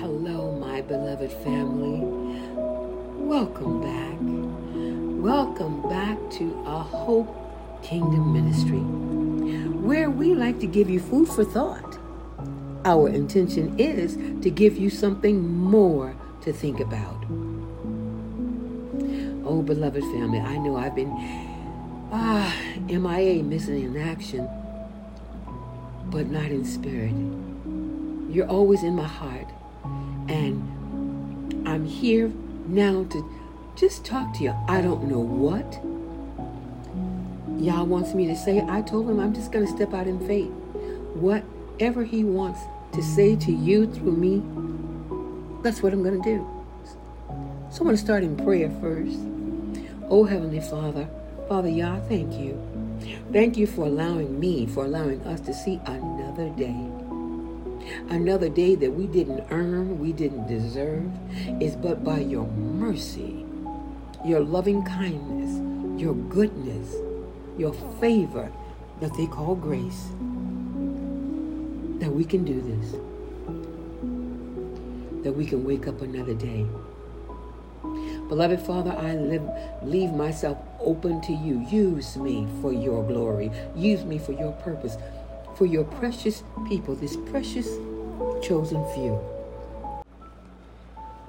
Hello, my beloved family. Welcome back. Welcome back to a Hope Kingdom Ministry, where we like to give you food for thought. Our intention is to give you something more to think about. Oh, beloved family, I know I've been ah, MIA, missing in action, but not in spirit. You're always in my heart. And I'm here now to just talk to you. I don't know what Yah wants me to say. I told him I'm just going to step out in faith. Whatever he wants to say to you through me, that's what I'm going to do. So I'm going to start in prayer first. Oh, Heavenly Father, Father Yah, thank you. Thank you for allowing me, for allowing us to see another day. Another day that we didn't earn, we didn't deserve, is but by your mercy, your loving kindness, your goodness, your favor that they call grace, that we can do this, that we can wake up another day. Beloved Father, I live, leave myself open to you. Use me for your glory. Use me for your purpose for your precious people, this precious chosen few.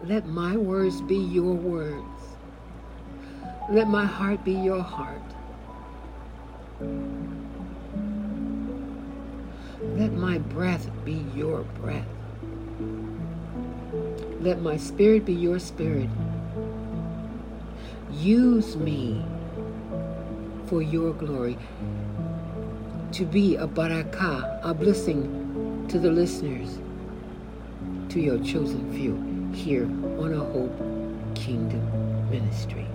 Let my words be your words. Let my heart be your heart. Let my breath be your breath. Let my spirit be your spirit. Use me for your glory to be a barakah, a blessing to the listeners, to your chosen few here on a Hope Kingdom Ministry.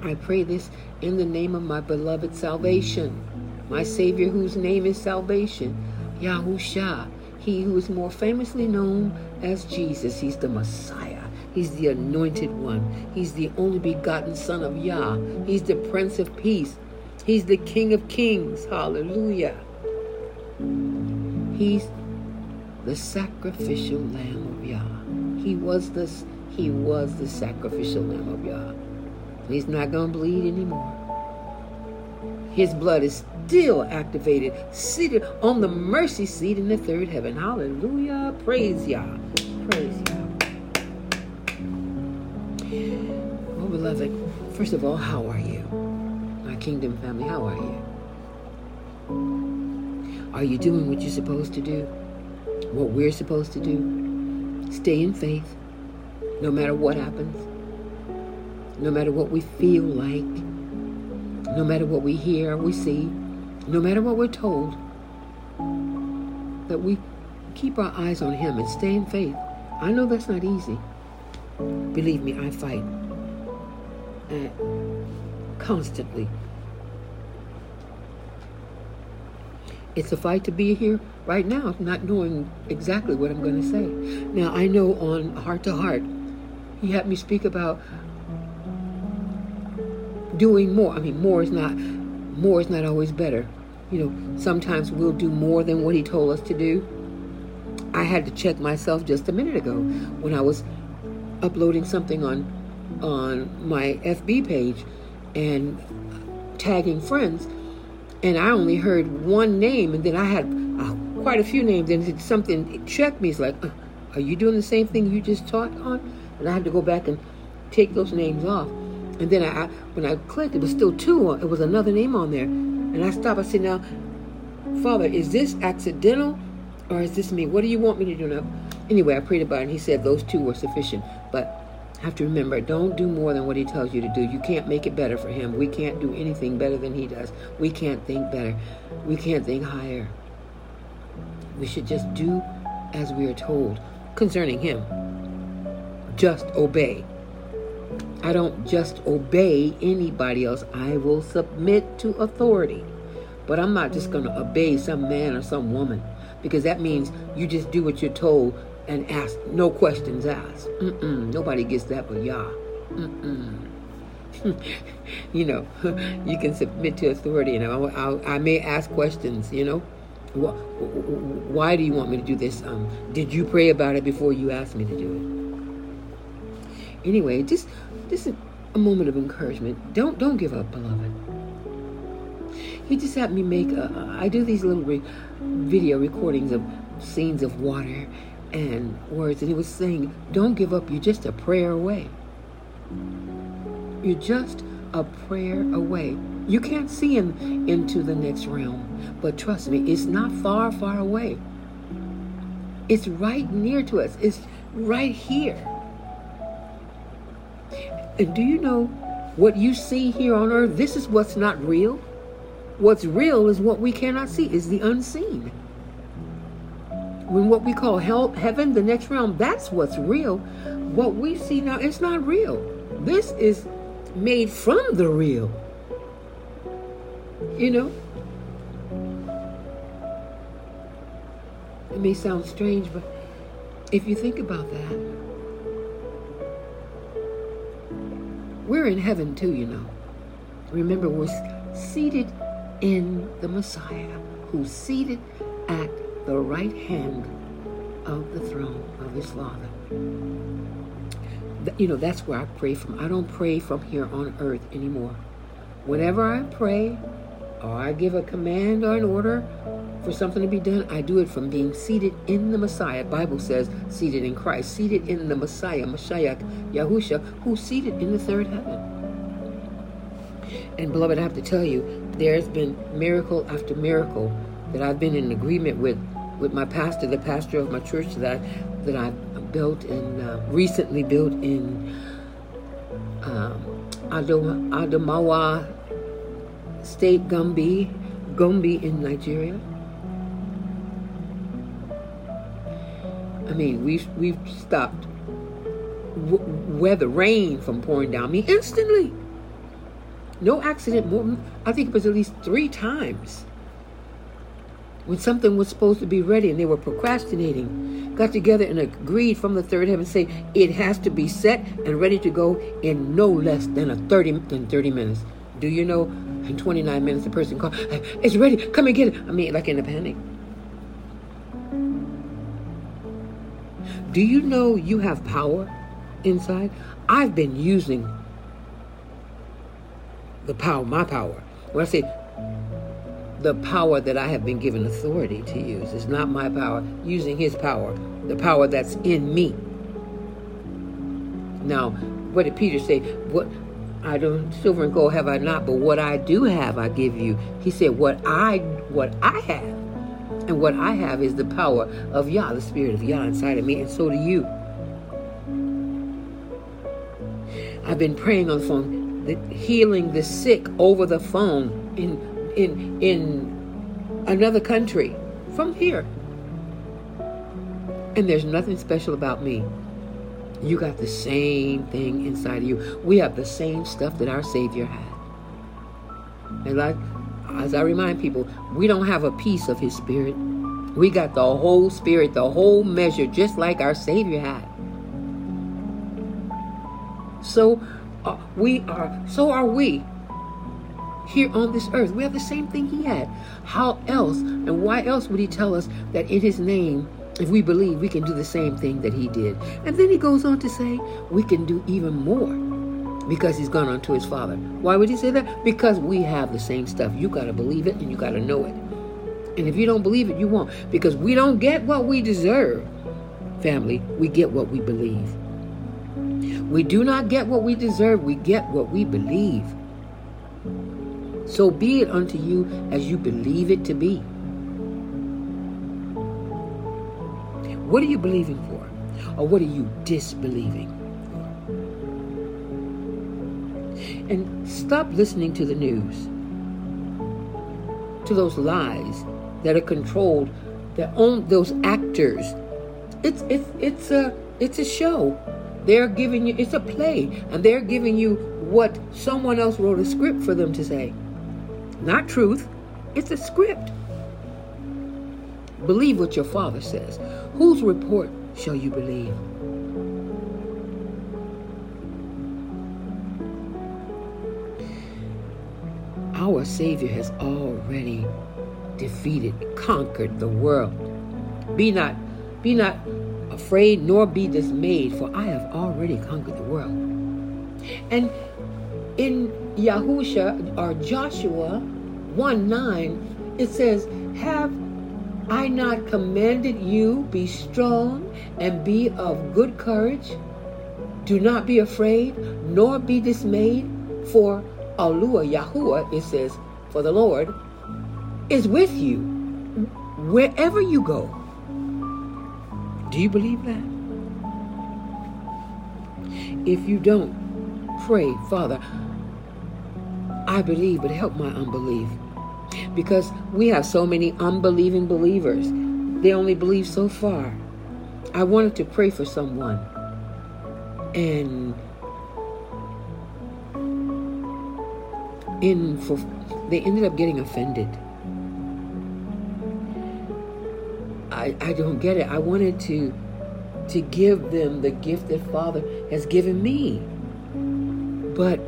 I pray this in the name of my beloved salvation, my Savior whose name is salvation, Yahusha, he who is more famously known as Jesus. He's the Messiah. He's the anointed one. He's the only begotten Son of Yah. He's the Prince of Peace. He's the King of Kings. Hallelujah. He's the sacrificial Lamb of Yah. He was the he was the sacrificial Lamb of Yah. He's not going to bleed anymore. His blood is still activated, seated on the mercy seat in the third heaven. Hallelujah. Praise Yah. Praise Yah. Oh, beloved, first of all, how are you? Kingdom family, how are you? Are you doing what you're supposed to do? What we're supposed to do? Stay in faith, no matter what happens, no matter what we feel like, no matter what we hear, we see, no matter what we're told, that we keep our eyes on Him and stay in faith. I know that's not easy. Believe me, I fight uh, constantly it's a fight to be here right now, not knowing exactly what I'm going to say. Now, I know on Heart to Heart, he had me speak about doing more. I mean, more is not more is not always better. You know, sometimes we'll do more than what he told us to do. I had to check myself just a minute ago when I was uploading something on on my FB page and tagging friends and I only heard one name, and then I had uh, quite a few names, and something it checked me. It's like, uh, are you doing the same thing you just taught on? And I had to go back and take those names off. And then I, when I clicked, it was still two. It was another name on there, and I stopped. I said, "Now, Father, is this accidental, or is this me? What do you want me to do now?" Anyway, I prayed about it, and He said those two were sufficient. But have to remember don't do more than what he tells you to do. You can't make it better for him. We can't do anything better than he does. We can't think better. We can't think higher. We should just do as we are told concerning him. Just obey. I don't just obey anybody else. I will submit to authority. But I'm not just going to obey some man or some woman because that means you just do what you're told and ask no questions asked. Mm-mm, nobody gets that but Yah. you know, you can submit to authority, and I, I, I may ask questions, you know, Why do you want me to do this? Um, did you pray about it before you asked me to do it? Anyway, just just a, a moment of encouragement. Don't don't give up, beloved. He just had me make. A, I do these little re, video recordings of scenes of water and words, and he was saying, "Don't give up. You're just a prayer away. You're just a prayer away." You can't see him into the next realm, but trust me, it's not far, far away. It's right near to us. It's right here. And do you know what you see here on earth? This is what's not real. What's real is what we cannot see, is the unseen. When what we call hell, heaven, the next realm, that's what's real. What we see now, it's not real. This is made from the real. You know? It may sound strange, but if you think about that, we're in heaven too, you know. Remember, we're seated in the Messiah, who's seated at the right hand of the throne of his Father. You know, that's where I pray from. I don't pray from here on earth anymore. Whenever I pray, or I give a command or an order for something to be done, I do it from being seated in the Messiah. Bible says seated in Christ, seated in the Messiah, Messiah, Yahusha, who's seated in the third heaven. And beloved, I have to tell you, there's been miracle after miracle that I've been in agreement with with my pastor, the pastor of my church that that I built and uh, recently built in um, Adamawa State Gombe, Gombe in Nigeria. I mean, we've we've stopped w- weather, rain from pouring down me instantly. No accident. More, I think it was at least three times when something was supposed to be ready and they were procrastinating. Got together and agreed from the third heaven, say it has to be set and ready to go in no less than a thirty than thirty minutes. Do you know in 29 minutes, the person called, it's ready, come and get it. I mean, like in a panic. Do you know you have power inside? I've been using the power, my power. When I say the power that I have been given authority to use, it's not my power, using his power, the power that's in me. Now, what did Peter say? What I don't silver and gold have I not, but what I do have I give you. He said, What I what I have, and what I have is the power of Yah, the Spirit of Yah inside of me, and so do you. I've been praying on the phone, the, healing the sick over the phone in in in another country from here. And there's nothing special about me. You got the same thing inside of you. We have the same stuff that our Savior had. And like as I remind people, we don't have a piece of his spirit. We got the whole spirit, the whole measure, just like our Savior had. So uh, we are, so are we here on this earth. We have the same thing he had. How else and why else would he tell us that in his name if we believe, we can do the same thing that he did. And then he goes on to say, we can do even more because he's gone on to his father. Why would he say that? Because we have the same stuff. You got to believe it and you got to know it. And if you don't believe it, you won't. Because we don't get what we deserve, family. We get what we believe. We do not get what we deserve, we get what we believe. So be it unto you as you believe it to be. What are you believing for? Or what are you disbelieving? And stop listening to the news, to those lies that are controlled, that own those actors. It's it's it's a it's a show. They're giving you it's a play, and they're giving you what someone else wrote a script for them to say. Not truth. It's a script. Believe what your father says. Whose report shall you believe? Our Savior has already defeated, conquered the world. Be not, be not afraid nor be dismayed, for I have already conquered the world. And in Yahusha or Joshua 1 9, it says, Have I not commanded you, be strong and be of good courage? Do not be afraid, nor be dismayed, for Alua Yahuwah, it says, for the Lord, is with you wherever you go. Do you believe that? If you don't, pray, Father, I believe, but help my unbelief. Because we have so many unbelieving believers. They only believe so far. I wanted to pray for someone. And in for, they ended up getting offended. I, I don't get it. I wanted to to give them the gift that Father has given me. But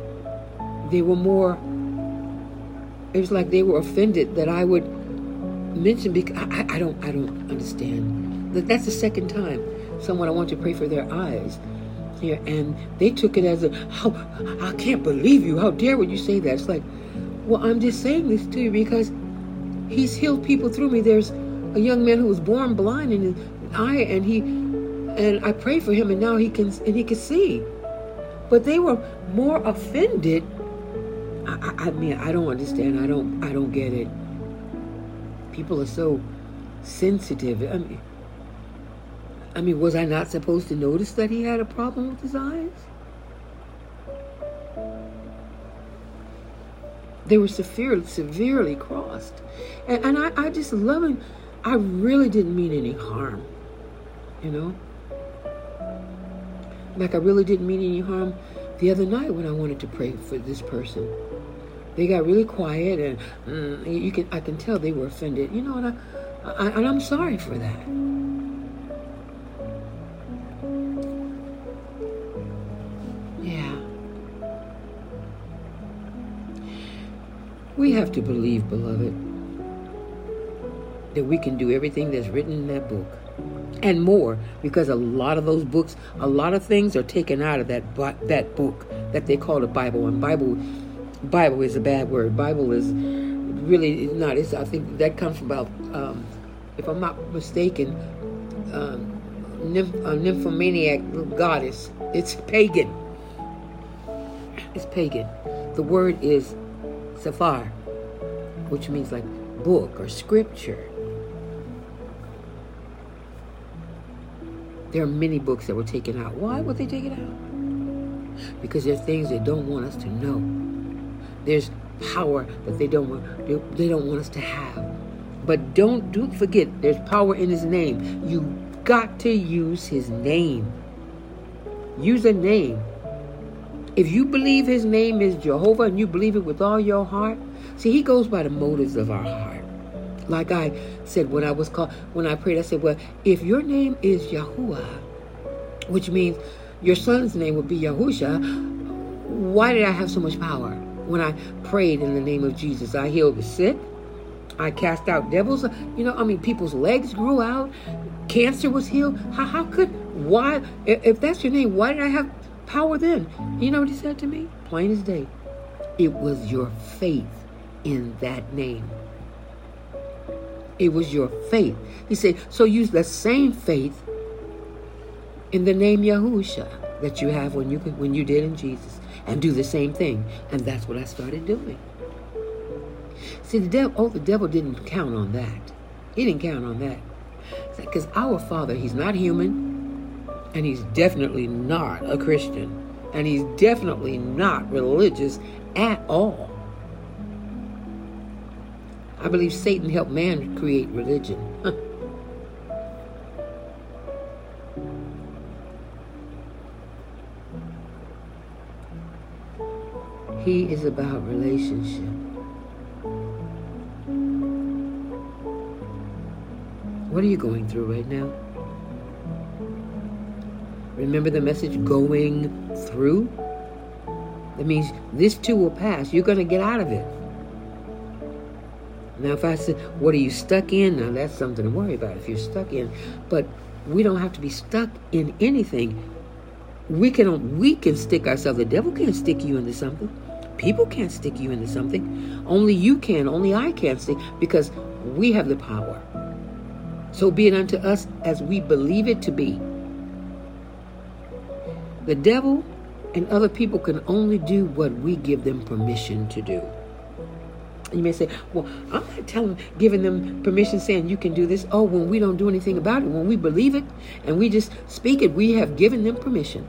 they were more it was like they were offended that I would mention because I, I don't I don't understand. That that's the second time someone I want to pray for their eyes here and they took it as a how I can't believe you. How dare would you say that? It's like, well, I'm just saying this to you because he's healed people through me. There's a young man who was born blind in his eye and he and I prayed for him and now he can and he can see. But they were more offended I, I, mean, I don't understand. I don't. I don't get it. People are so sensitive. I mean, I mean, was I not supposed to notice that he had a problem with his eyes? They were severely, severely crossed, and, and I, I just love him. I really didn't mean any harm, you know. Like I really didn't mean any harm the other night when I wanted to pray for this person they got really quiet, and mm, you can I can tell they were offended. You know, and I, I and I'm sorry for that. Yeah. We have to believe, beloved, that we can do everything that's written in that book and more because a lot of those books a lot of things are taken out of that that book that they call the bible and bible Bible is a bad word. Bible is really not. It's, I think that comes from about, um, if I'm not mistaken, um, nymph, a nymphomaniac goddess. It's pagan. It's pagan. The word is safar, which means like book or scripture. There are many books that were taken out. Why would they take it out? Because there are things they don't want us to know. There's power that they don't want, they don't want us to have. But don't do forget there's power in his name. You got to use his name. Use a name. If you believe his name is Jehovah and you believe it with all your heart, see he goes by the motives of our heart. Like I said when I was called when I prayed, I said, Well, if your name is Yahuwah, which means your son's name would be Yahusha, why did I have so much power? When I prayed in the name of Jesus. I healed the sick. I cast out devils. You know, I mean, people's legs grew out. Cancer was healed. How, how could, why, if that's your name, why did I have power then? You know what he said to me? Plain as day. It was your faith in that name. It was your faith. He said, so use the same faith in the name Yahusha that you have when you when you did in Jesus and do the same thing. And that's what I started doing. See, the devil, oh, the devil didn't count on that. He didn't count on that. Because our Father, He's not human, and He's definitely not a Christian, and He's definitely not religious at all. I believe Satan helped man create religion. He is about relationship. What are you going through right now? Remember the message going through? That means this too will pass. You're going to get out of it. Now, if I said, What are you stuck in? Now, that's something to worry about if you're stuck in. But we don't have to be stuck in anything. We can, we can stick ourselves. The devil can't stick you into something. People can't stick you into something. Only you can. Only I can stick because we have the power. So be it unto us as we believe it to be. The devil and other people can only do what we give them permission to do. You may say, well, I'm not telling, giving them permission saying you can do this. Oh, when we don't do anything about it, when we believe it and we just speak it, we have given them permission.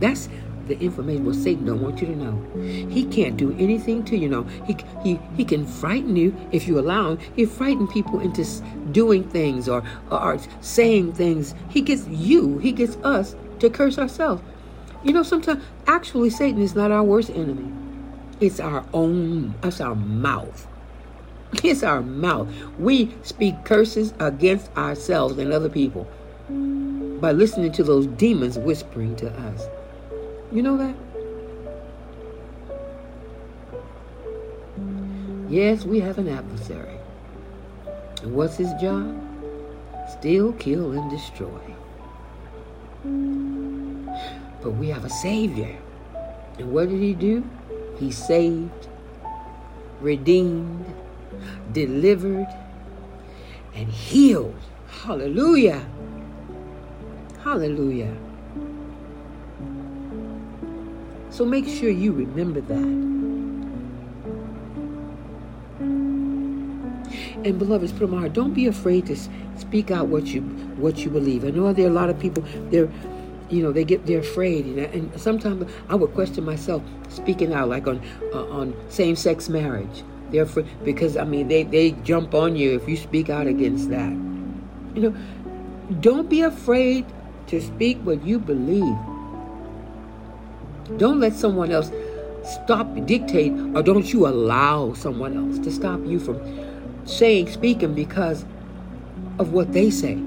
That's the information. Well, Satan don't want you to know. He can't do anything to you. Know he he he can frighten you if you allow him. He frighten people into doing things or, or saying things. He gets you. He gets us to curse ourselves. You know, sometimes actually Satan is not our worst enemy. It's our own, it's our mouth. It's our mouth. We speak curses against ourselves and other people by listening to those demons whispering to us. You know that? Yes, we have an adversary. And what's his job? Steal, kill, and destroy. But we have a Savior. And what did he do? He saved, redeemed, delivered, and healed. Hallelujah. Hallelujah. So make sure you remember that. And beloveds, put my heart. Don't be afraid to speak out what you what you believe. I know there are a lot of people. They're you know they get they're afraid and, and sometimes i would question myself speaking out like on uh, on same-sex marriage they're afraid because i mean they they jump on you if you speak out against that you know don't be afraid to speak what you believe don't let someone else stop dictate or don't you allow someone else to stop you from saying speaking because of what they say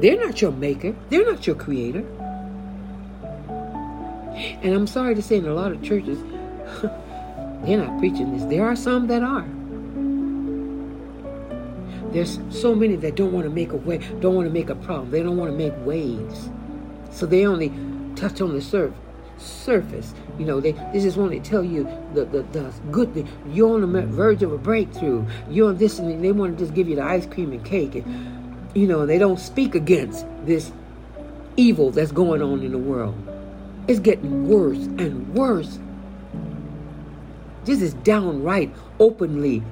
they're not your maker, they're not your creator. And I'm sorry to say, in a lot of churches, they're not preaching this. There are some that are. There's so many that don't want to make a way, don't want to make a problem. They don't want to make waves. So they only touch on the surf, surface. You know, they, they just want to tell you the, the, the good thing. You're on the verge of a breakthrough. You're on this, and they want to just give you the ice cream and cake. And, you know, they don't speak against this evil that's going on in the world. It's getting worse and worse. This is downright openly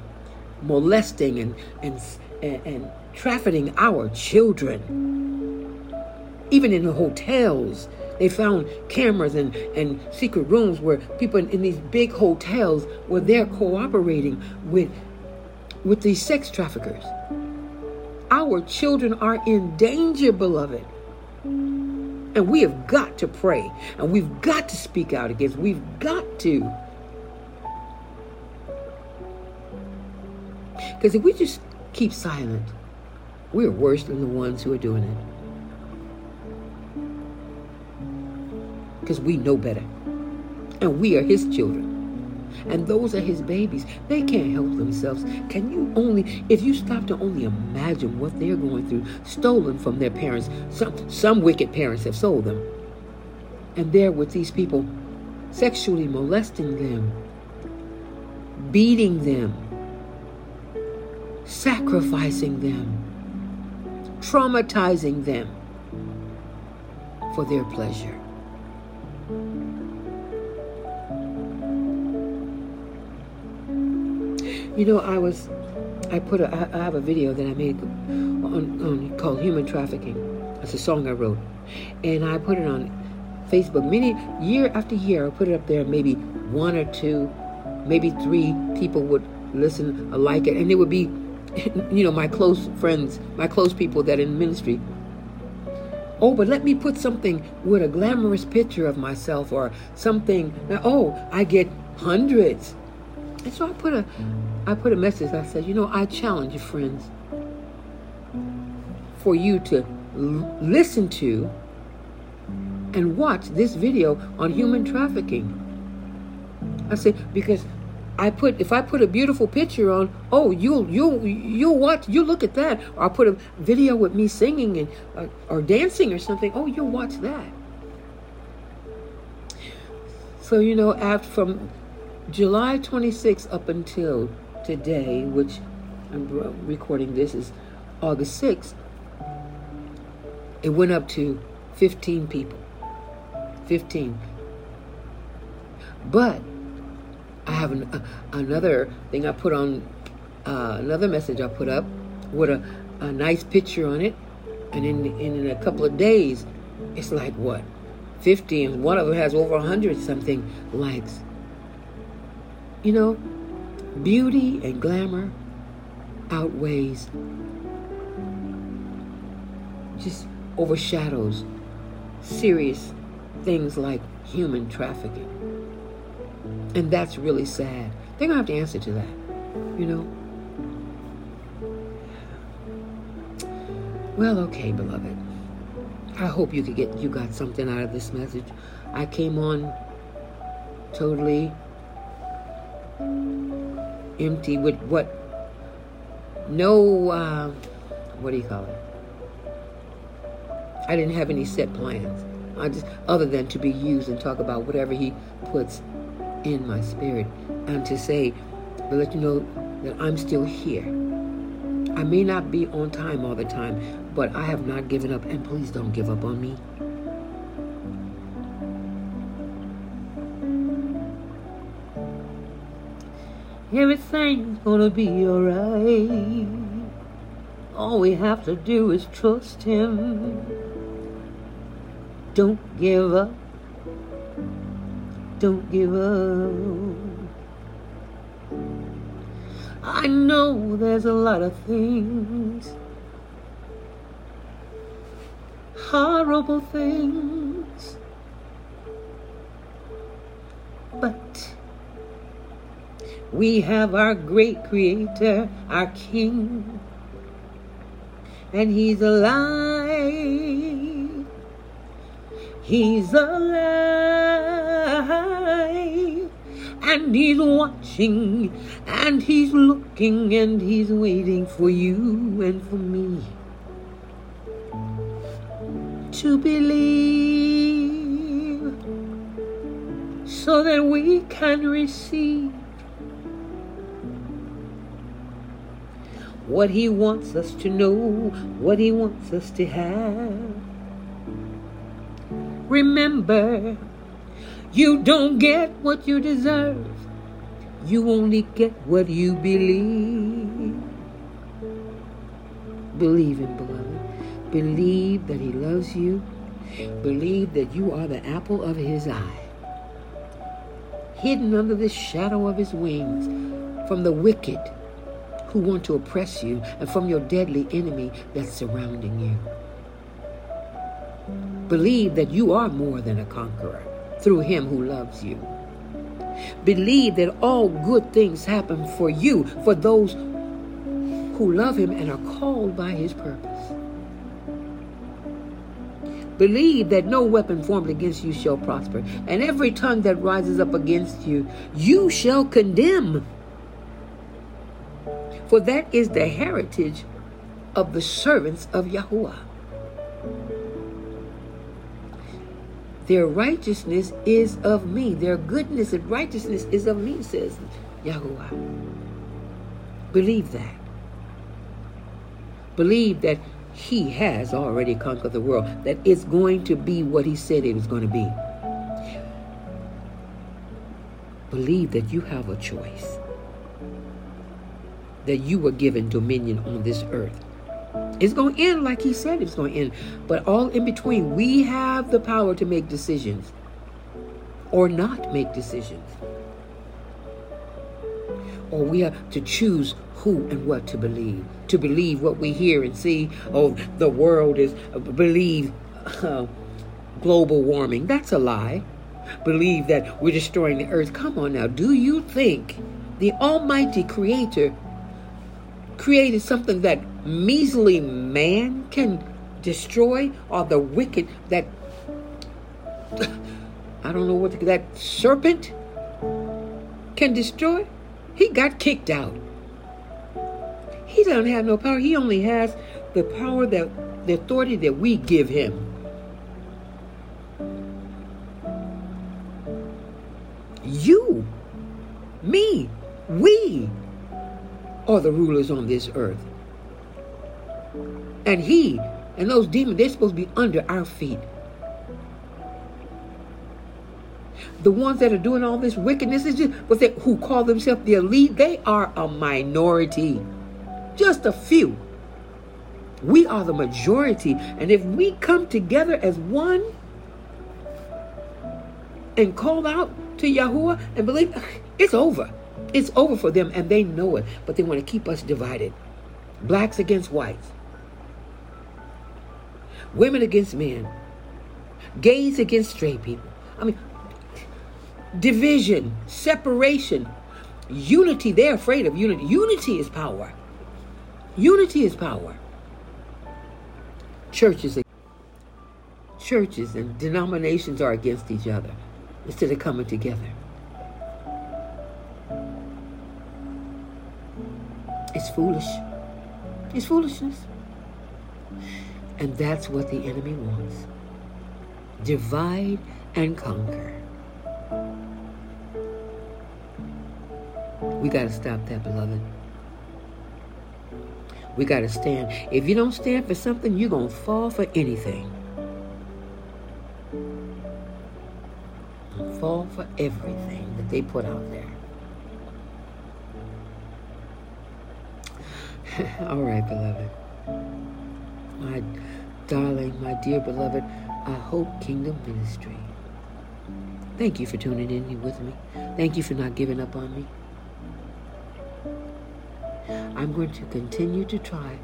molesting and, and, and, and trafficking our children. Even in the hotels, they found cameras and, and secret rooms where people in, in these big hotels were there cooperating with, with these sex traffickers. Our children are in danger, beloved. And we have got to pray and we've got to speak out against. We've got to. Because if we just keep silent, we're worse than the ones who are doing it. Because we know better. And we are his children and those are his babies. They can't help themselves. Can you only, if you stop to only imagine what they're going through, stolen from their parents, some, some wicked parents have sold them, and they're with these people, sexually molesting them, beating them, sacrificing them, traumatizing them for their pleasure. You know, I was, I put a, I have a video that I made on, on called Human Trafficking. It's a song I wrote, and I put it on Facebook. Many year after year, I put it up there. Maybe one or two, maybe three people would listen, or like it, and it would be, you know, my close friends, my close people that in ministry. Oh, but let me put something with a glamorous picture of myself or something. Oh, I get hundreds. And so I put a I put a message. I said, you know, I challenge you, friends, for you to l- listen to and watch this video on human trafficking. I said, because I put if I put a beautiful picture on, oh, you'll you'll you'll watch, you look at that. Or I put a video with me singing and uh, or dancing or something. Oh, you'll watch that. So you know, after from July 26th up until today, which I'm recording this is August 6th, it went up to 15 people. 15. But I have an, uh, another thing I put on, uh, another message I put up with a, a nice picture on it. And in, in a couple of days, it's like what? 50, and one of them has over 100 something likes. You know, beauty and glamour outweighs, just overshadows serious things like human trafficking. And that's really sad. They're going to have to answer to that, you know? Well, okay, beloved. I hope you could get you got something out of this message. I came on totally empty with what no uh, what do you call it? I didn't have any set plans. I just other than to be used and talk about whatever he puts in my spirit and to say, to let you know that I'm still here. I may not be on time all the time, but I have not given up, and please don't give up on me. Everything's gonna be alright. All we have to do is trust Him. Don't give up. Don't give up. I know there's a lot of things, horrible things, but we have our great Creator, our King, and He's alive. He's alive and he's watching and he's looking and he's waiting for you and for me to believe so that we can receive what he wants us to know, what he wants us to have. Remember, you don't get what you deserve. You only get what you believe. Believe Him, beloved. Believe that He loves you. Believe that you are the apple of His eye. Hidden under the shadow of His wings from the wicked who want to oppress you and from your deadly enemy that's surrounding you. Believe that you are more than a conqueror through him who loves you. Believe that all good things happen for you, for those who love him and are called by his purpose. Believe that no weapon formed against you shall prosper, and every tongue that rises up against you, you shall condemn. For that is the heritage of the servants of Yahuwah. Their righteousness is of me. Their goodness and righteousness is of me, says Yahuwah. Believe that. Believe that He has already conquered the world, that it's going to be what He said it was going to be. Believe that you have a choice, that you were given dominion on this earth it's going to end like he said it's going to end. But all in between, we have the power to make decisions or not make decisions. Or we have to choose who and what to believe. To believe what we hear and see. Oh, the world is, believe uh, global warming. That's a lie. Believe that we're destroying the earth. Come on now. Do you think the Almighty Creator created something that measly man can destroy or the wicked that I don't know what that serpent can destroy? He got kicked out. He doesn't have no power. He only has the power that the authority that we give him. You, me, we are the rulers on this earth. And he and those demons, they're supposed to be under our feet. The ones that are doing all this wickedness is just they, who call themselves the elite, they are a minority. Just a few. We are the majority. And if we come together as one and call out to Yahuwah and believe, it's over. It's over for them and they know it. But they want to keep us divided. Blacks against whites. Women against men. Gays against straight people. I mean, division, separation, unity. They're afraid of unity. Unity is power. Unity is power. Churches, churches and denominations are against each other instead of coming together. Foolish. It's foolishness. And that's what the enemy wants. Divide and conquer. We got to stop that, beloved. We got to stand. If you don't stand for something, you're going to fall for anything. Fall for everything that they put out there. All right, beloved. My darling, my dear beloved, I Hope Kingdom Ministry. Thank you for tuning in with me. Thank you for not giving up on me. I'm going to continue to try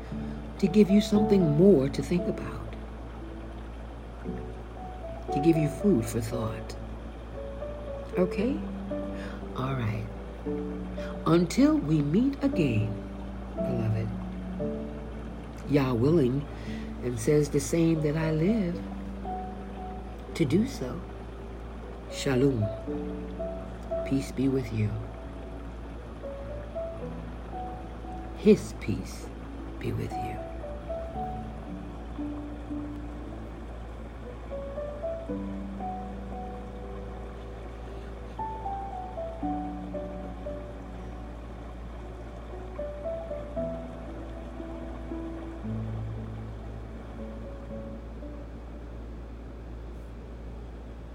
to give you something more to think about, to give you food for thought. Okay? All right. Until we meet again, beloved, Yah willing, and says the same that I live, to do so. Shalom. Peace be with you. His peace be with you.